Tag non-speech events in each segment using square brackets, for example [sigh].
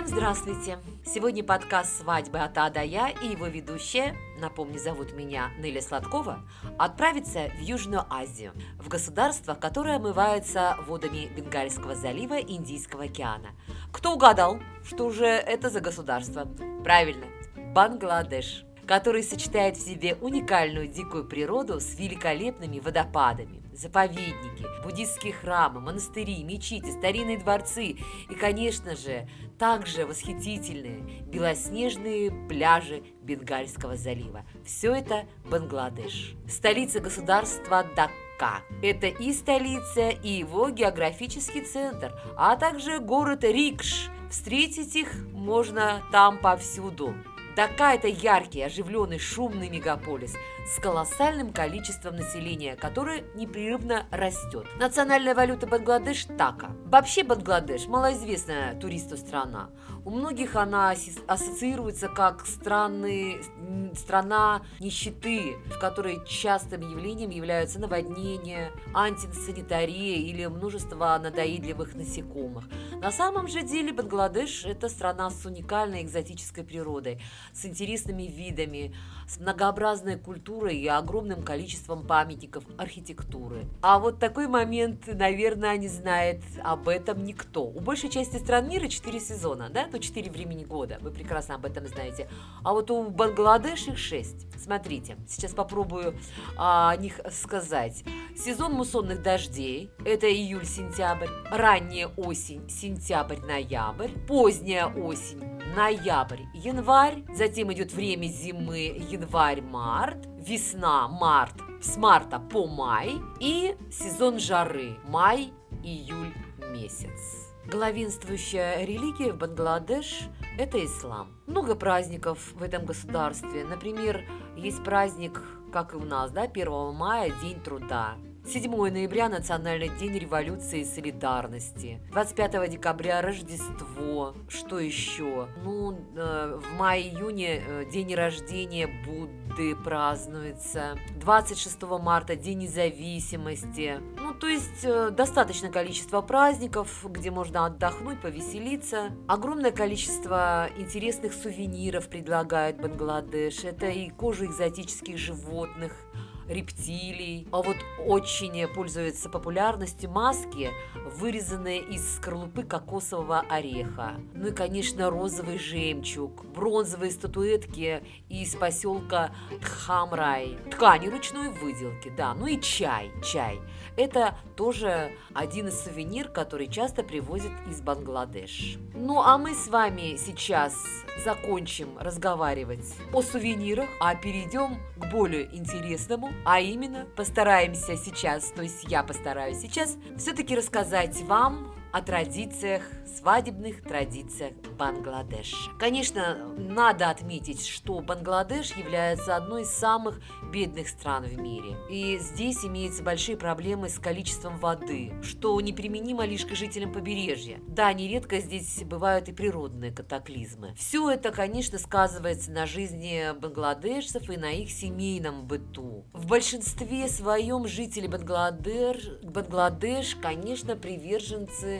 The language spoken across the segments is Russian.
Всем здравствуйте! Сегодня подкаст «Свадьбы от А до Я» и его ведущая, напомню, зовут меня Неля Сладкова, отправится в Южную Азию, в государство, которое омывается водами Бенгальского залива Индийского океана. Кто угадал, что же это за государство? Правильно, Бангладеш который сочетает в себе уникальную дикую природу с великолепными водопадами, заповедники, буддистские храмы, монастыри, мечети, старинные дворцы и, конечно же, также восхитительные белоснежные пляжи Бенгальского залива. Все это Бангладеш. Столица государства Дакка. Это и столица, и его географический центр, а также город Рикш. Встретить их можно там повсюду. Это яркий, оживленный, шумный мегаполис с колоссальным количеством населения, которое непрерывно растет. Национальная валюта Бангладеш – така. Вообще Бангладеш – малоизвестная туристу страна. У многих она ассоциируется как страны, страна нищеты, в которой частым явлением являются наводнения, антисанитария или множество надоедливых насекомых. На самом же деле Бангладеш – это страна с уникальной экзотической природой, с интересными видами, с многообразной культурой и огромным количеством памятников архитектуры. А вот такой момент, наверное, не знает об этом никто. У большей части стран мира 4 сезона, да, то 4 времени года, вы прекрасно об этом знаете. А вот у Бангладеш их 6. Смотрите, сейчас попробую а, о них сказать. Сезон муссонных дождей – это июль-сентябрь, ранняя осень – сентябрь-ноябрь, поздняя осень ноябрь, январь, затем идет время зимы, январь-март, весна, март, с марта по май и сезон жары, май, июль месяц. Главенствующая религия в Бангладеш – это ислам. Много праздников в этом государстве. Например, есть праздник, как и у нас, да, 1 мая – День труда. 7 ноября – Национальный день революции и солидарности. 25 декабря – Рождество. Что еще? Ну, э, в мае-июне э, день рождения Будды празднуется. 26 марта – День независимости. Ну, то есть э, достаточное количество праздников, где можно отдохнуть, повеселиться. Огромное количество интересных сувениров предлагает Бангладеш. Это и кожа экзотических животных, рептилий. А вот очень пользуются популярностью маски, вырезанные из скорлупы кокосового ореха. Ну и, конечно, розовый жемчуг, бронзовые статуэтки из поселка Тхамрай, ткани ручной выделки, да, ну и чай, чай. Это тоже один из сувенир, который часто привозят из Бангладеш. Ну а мы с вами сейчас закончим разговаривать о сувенирах, а перейдем к более интересному, а именно постараемся сейчас, то есть я постараюсь сейчас все-таки рассказать вам о традициях, свадебных традициях Бангладеш. Конечно, надо отметить, что Бангладеш является одной из самых бедных стран в мире. И здесь имеются большие проблемы с количеством воды, что неприменимо лишь к жителям побережья. Да, нередко здесь бывают и природные катаклизмы. Все это, конечно, сказывается на жизни бангладешцев и на их семейном быту. В большинстве своем жители Бангладеш, Бангладеш конечно, приверженцы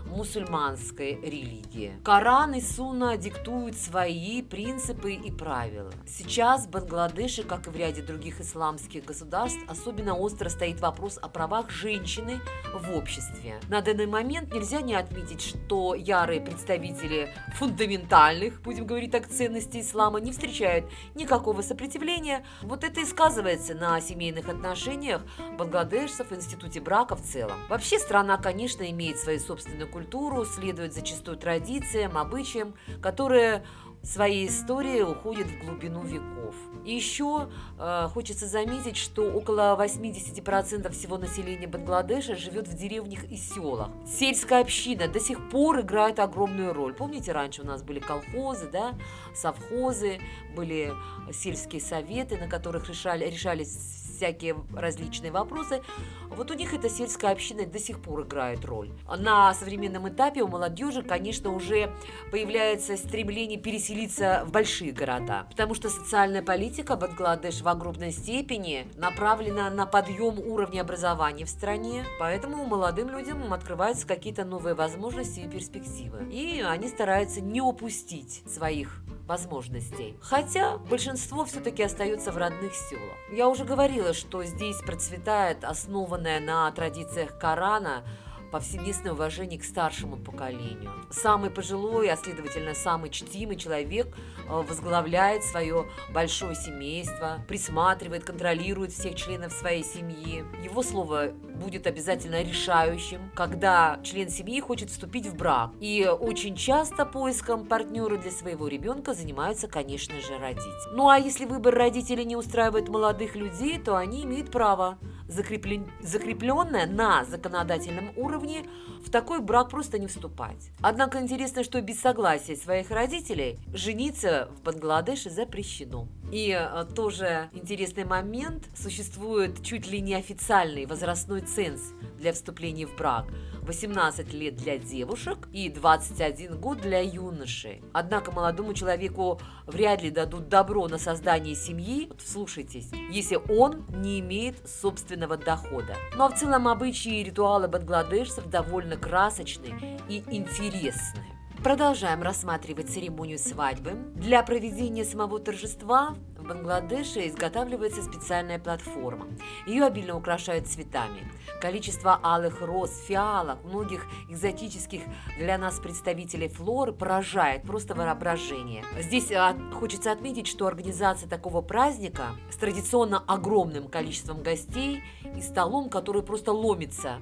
мусульманской религии. Коран и Суна диктуют свои принципы и правила. Сейчас в Бангладеше, как и в ряде других исламских государств, особенно остро стоит вопрос о правах женщины в обществе. На данный момент нельзя не отметить, что ярые представители фундаментальных, будем говорить так, ценностей ислама не встречают никакого сопротивления. Вот это и сказывается на семейных отношениях бангладешцев институте брака в целом. Вообще страна, конечно, имеет собственные собственную культуру, следует зачастую традициям, обычаям, которые своей историей уходят в глубину веков. Еще э, хочется заметить, что около 80% всего населения Бангладеша живет в деревнях и селах. Сельская община до сих пор играет огромную роль. Помните, раньше у нас были колхозы, да, совхозы, были сельские советы, на которых решали, решались всякие различные вопросы, вот у них эта сельская община до сих пор играет роль. На современном этапе у молодежи, конечно, уже появляется стремление переселиться в большие города, потому что социальная политика Бангладеш в огромной степени направлена на подъем уровня образования в стране, поэтому молодым людям открываются какие-то новые возможности и перспективы. И они стараются не упустить своих возможностей. Хотя большинство все-таки остается в родных селах. Я уже говорила, что здесь процветает основанная на традициях Корана повсеместное уважение к старшему поколению. Самый пожилой, а следовательно самый чтимый человек э, возглавляет свое большое семейство, присматривает, контролирует всех членов своей семьи. Его слово будет обязательно решающим, когда член семьи хочет вступить в брак. И очень часто поиском партнера для своего ребенка занимаются, конечно же, родители. Ну а если выбор родителей не устраивает молодых людей, то они имеют право закреплен, закрепленное на законодательном уровне, в такой брак просто не вступать. Однако интересно, что без согласия своих родителей жениться в Бангладеше запрещено. И э, тоже интересный момент, существует чуть ли не официальный возрастной ценз для вступления в брак. 18 лет для девушек и 21 год для юношей. Однако молодому человеку вряд ли дадут добро на создание семьи, вот вслушайтесь, если он не имеет собственного дохода. Ну а в целом обычаи и ритуалы бангладешцев довольно красочные и интересные. Продолжаем рассматривать церемонию свадьбы. Для проведения самого торжества Бангладеше изготавливается специальная платформа. Ее обильно украшают цветами. Количество алых роз, фиалок, многих экзотических для нас представителей флоры поражает просто воображение. Здесь а, хочется отметить, что организация такого праздника с традиционно огромным количеством гостей и столом, который просто ломится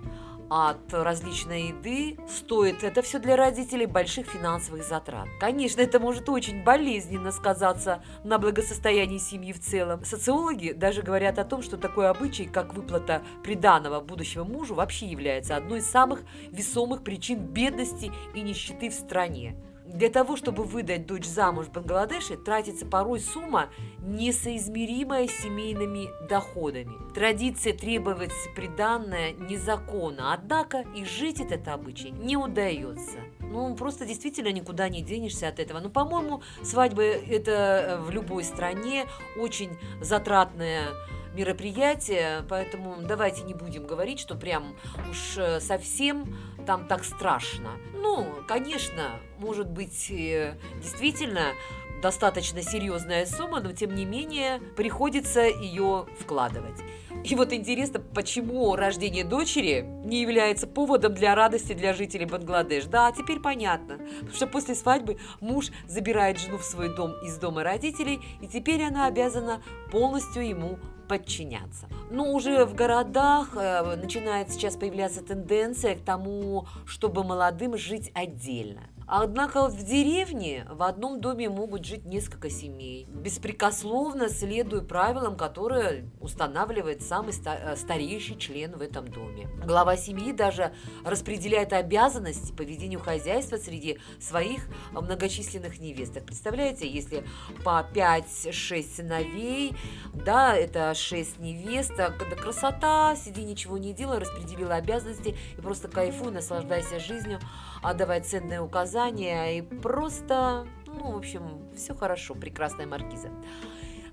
от различной еды стоит это все для родителей больших финансовых затрат. Конечно, это может очень болезненно сказаться на благосостоянии семьи в целом. Социологи даже говорят о том, что такой обычай, как выплата приданого будущего мужу, вообще является одной из самых весомых причин бедности и нищеты в стране. Для того, чтобы выдать дочь замуж в Бангладеше, тратится порой сумма, несоизмеримая с семейными доходами. Традиция требовать приданное незаконно, однако и жить этот обычай не удается. Ну, просто действительно никуда не денешься от этого. Ну, по-моему, свадьба – это э, в любой стране очень затратная мероприятие, поэтому давайте не будем говорить, что прям уж э, совсем там так страшно. Ну, конечно, может быть, действительно достаточно серьезная сумма, но тем не менее приходится ее вкладывать. И вот интересно, почему рождение дочери не является поводом для радости для жителей Бангладеш. Да, теперь понятно. Потому что после свадьбы муж забирает жену в свой дом из дома родителей, и теперь она обязана полностью ему подчиняться. Но уже в городах э, начинает сейчас появляться тенденция к тому, чтобы молодым жить отдельно. Однако в деревне в одном доме могут жить несколько семей, беспрекословно следуя правилам, которые устанавливает самый э, старейший член в этом доме. Глава семьи даже распределяет обязанности по ведению хозяйства среди своих многочисленных невесток. Представляете, если по 5-6 сыновей, да, это 6 невесток, да красота, сиди ничего не делай, распределила обязанности и просто кайфуй, наслаждайся жизнью, отдавай ценные указания указания и просто, ну, в общем, все хорошо, прекрасная маркиза.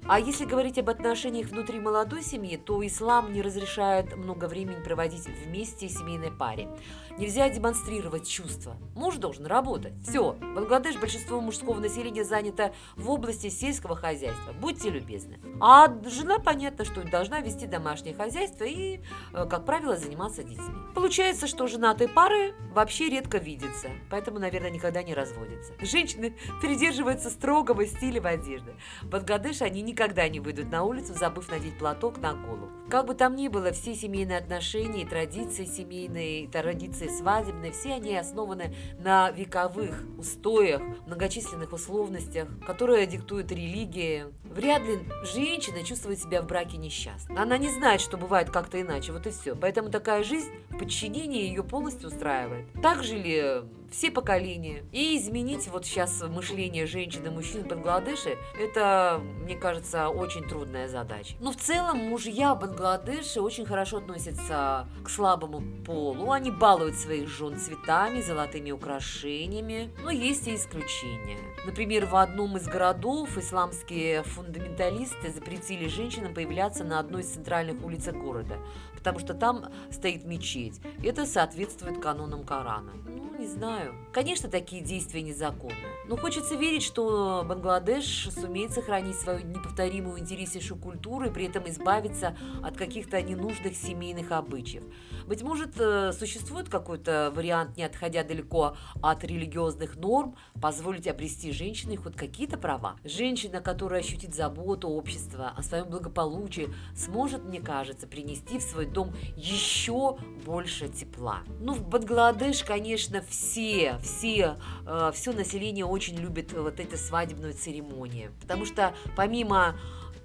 А если говорить об отношениях внутри молодой семьи, то ислам не разрешает много времени проводить вместе семейной паре. Нельзя демонстрировать чувства. Муж должен работать. Все. Бангладеш большинство мужского населения занято в области сельского хозяйства. Будьте любезны. А жена, понятно, что должна вести домашнее хозяйство и, э, как правило, заниматься детьми. Получается, что женатые пары вообще редко видятся, поэтому, наверное, никогда не разводятся. Женщины [laughs] придерживаются строгого стиля в одежде. В Бангладеш они никогда не выйдут на улицу, забыв надеть платок на голову. Как бы там ни было, все семейные отношения и традиции семейные, традиции традиции свадебные, все они основаны на вековых устоях, многочисленных условностях, которые диктует религия. вряд ли женщина чувствует себя в браке несчастной. Она не знает, что бывает как-то иначе, вот и все. Поэтому такая жизнь в подчинении ее полностью устраивает. Так жили все поколения. И изменить вот сейчас мышление женщин и мужчин в Бангладеше, это, мне кажется, очень трудная задача. Но в целом мужья Бангладеши очень хорошо относятся к слабому полу. Они балуют своих жен цветами, золотыми украшениями. Но есть и исключения. Например, в одном из городов исламские фундаменталисты запретили женщинам появляться на одной из центральных улиц города, потому что там стоит мечеть. Это соответствует канонам Корана. Ну, не знаю. Конечно, такие действия незаконны. Но хочется верить, что Бангладеш сумеет сохранить свою неповторимую интереснейшую культуру и при этом избавиться от каких-то ненужных семейных обычаев. Быть может, э, существует какой-то вариант, не отходя далеко от религиозных норм, позволить обрести женщине хоть какие-то права. Женщина, которая ощутит заботу общества о своем благополучии, сможет, мне кажется, принести в свой дом еще больше тепла. Ну, в Бангладеш, конечно, все, все, э, все население очень любит вот эту свадебную церемонию, потому что помимо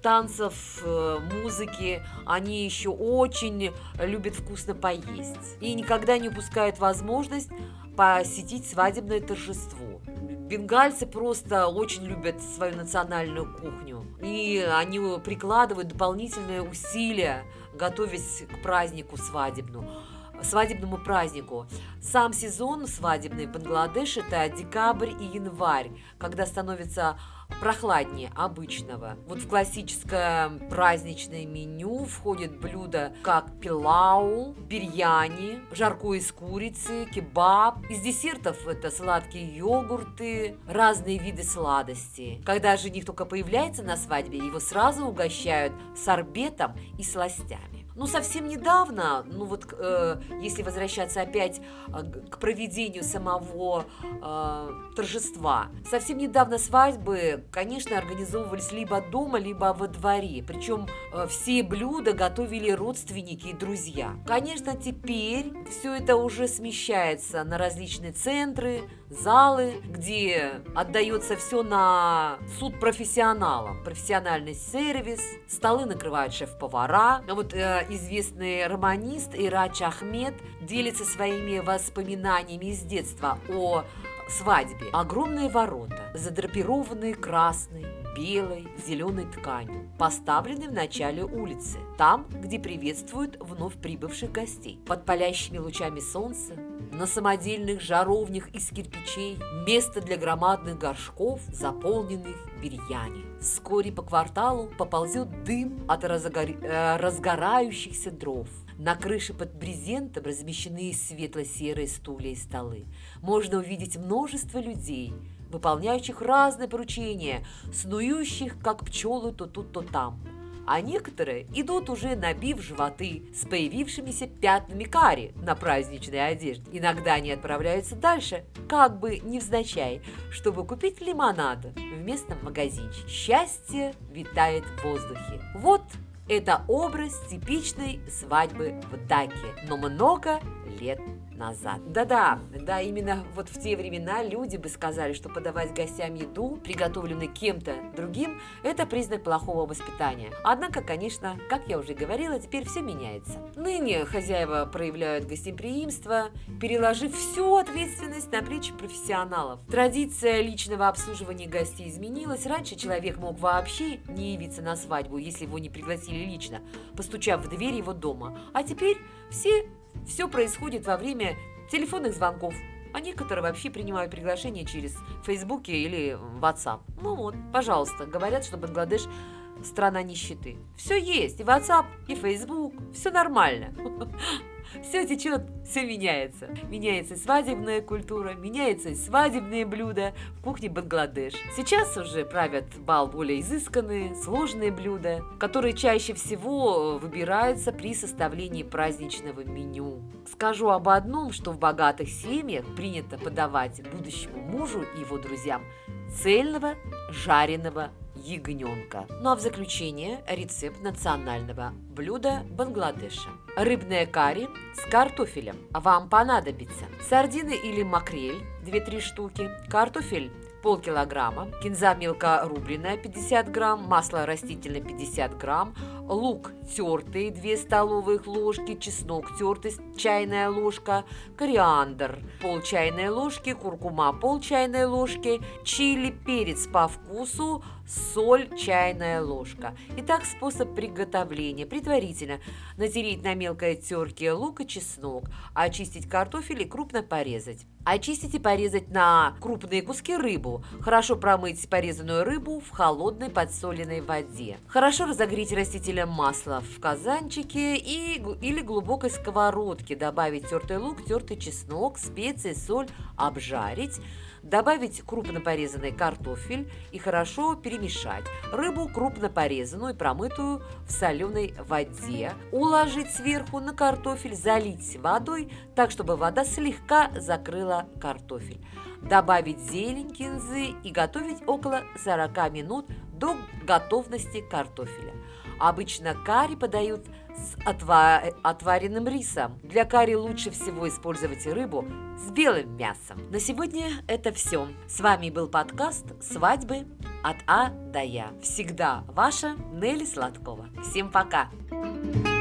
танцев, э, музыки, они еще очень любят вкусно поесть и никогда не упускают возможность посетить свадебное торжество. Бенгальцы просто очень любят свою национальную кухню, и они прикладывают дополнительные усилия, готовясь к празднику свадебному свадебному празднику. Сам сезон свадебный в Бангладеш – это декабрь и январь, когда становится прохладнее обычного. Вот в классическое праздничное меню входят блюда как пилау, бирьяни, жаркое из курицы, кебаб. Из десертов это сладкие йогурты, разные виды сладостей. Когда жених только появляется на свадьбе, его сразу угощают сорбетом и сластями. Ну, совсем недавно, ну вот э, если возвращаться опять э, к проведению самого э, торжества, совсем недавно свадьбы, конечно, организовывались либо дома, либо во дворе. Причем э, все блюда готовили родственники и друзья. Конечно, теперь все это уже смещается на различные центры, залы, где отдается все на суд профессионалам. Профессиональный сервис, столы накрывают шеф-повара. А вот э, известный романист Ирач Ахмед делится своими воспоминаниями из детства о свадьбе. Огромные ворота, задрапированные красной, белой, зеленой тканью, поставлены в начале улицы, там, где приветствуют вновь прибывших гостей. Под палящими лучами солнца на самодельных жаровнях из кирпичей, место для громадных горшков, заполненных бирьяни. Вскоре по кварталу поползет дым от разгор... э, разгорающихся дров. На крыше под брезентом размещены светло-серые стулья и столы. Можно увидеть множество людей, выполняющих разные поручения, снующих, как пчелы то тут, то там а некоторые идут уже набив животы с появившимися пятнами кари на праздничной одежде. Иногда они отправляются дальше, как бы невзначай, чтобы купить лимонада в местном магазинчике. Счастье витает в воздухе. Вот это образ типичной свадьбы в Даке, но много лет назад. Да-да, да, именно вот в те времена люди бы сказали, что подавать гостям еду, приготовленную кем-то другим, это признак плохого воспитания. Однако, конечно, как я уже говорила, теперь все меняется. Ныне хозяева проявляют гостеприимство, переложив всю ответственность на плечи профессионалов. Традиция личного обслуживания гостей изменилась. Раньше человек мог вообще не явиться на свадьбу, если его не пригласили лично, постучав в дверь его дома. А теперь все все происходит во время телефонных звонков, а некоторые вообще принимают приглашения через Facebook или WhatsApp. Ну вот, пожалуйста, говорят, что Бангладеш страна нищеты. Все есть, и WhatsApp, и Facebook, все нормально. [laughs] Все течет, все меняется. Меняется свадебная культура, меняются и свадебные блюда в кухне Бангладеш. Сейчас уже правят бал более изысканные, сложные блюда, которые чаще всего выбираются при составлении праздничного меню. Скажу об одном, что в богатых семьях принято подавать будущему мужу и его друзьям цельного жареного ягненка. Ну а в заключение рецепт национального блюда Бангладеша. Рыбное карри с картофелем. Вам понадобится сардины или макрель 2-3 штуки, картофель полкилограмма, кинза мелко рубленная 50 грамм, масло растительное 50 грамм, лук тертый 2 столовых ложки, чеснок тертый чайная ложка, кориандр пол чайной ложки, куркума пол чайной ложки, чили, перец по вкусу, соль чайная ложка. Итак, способ приготовления. Предварительно натереть на мелкой терке лук и чеснок, очистить картофель и крупно порезать. Очистить и порезать на крупные куски рыбу. Хорошо промыть порезанную рыбу в холодной подсоленной воде. Хорошо разогреть растительное масло в казанчике и, или глубокой сковородке. Добавить тертый лук, тертый чеснок, специи, соль, обжарить добавить крупно порезанный картофель и хорошо перемешать. Рыбу крупно порезанную и промытую в соленой воде. Уложить сверху на картофель, залить водой, так чтобы вода слегка закрыла картофель. Добавить зелень кинзы и готовить около 40 минут до готовности картофеля. Обычно карри подают с отва отваренным рисом. Для карри лучше всего использовать рыбу с белым мясом. На сегодня это все. С вами был подкаст «Свадьбы от А до Я». Всегда ваша Нелли Сладкова. Всем пока! Пока.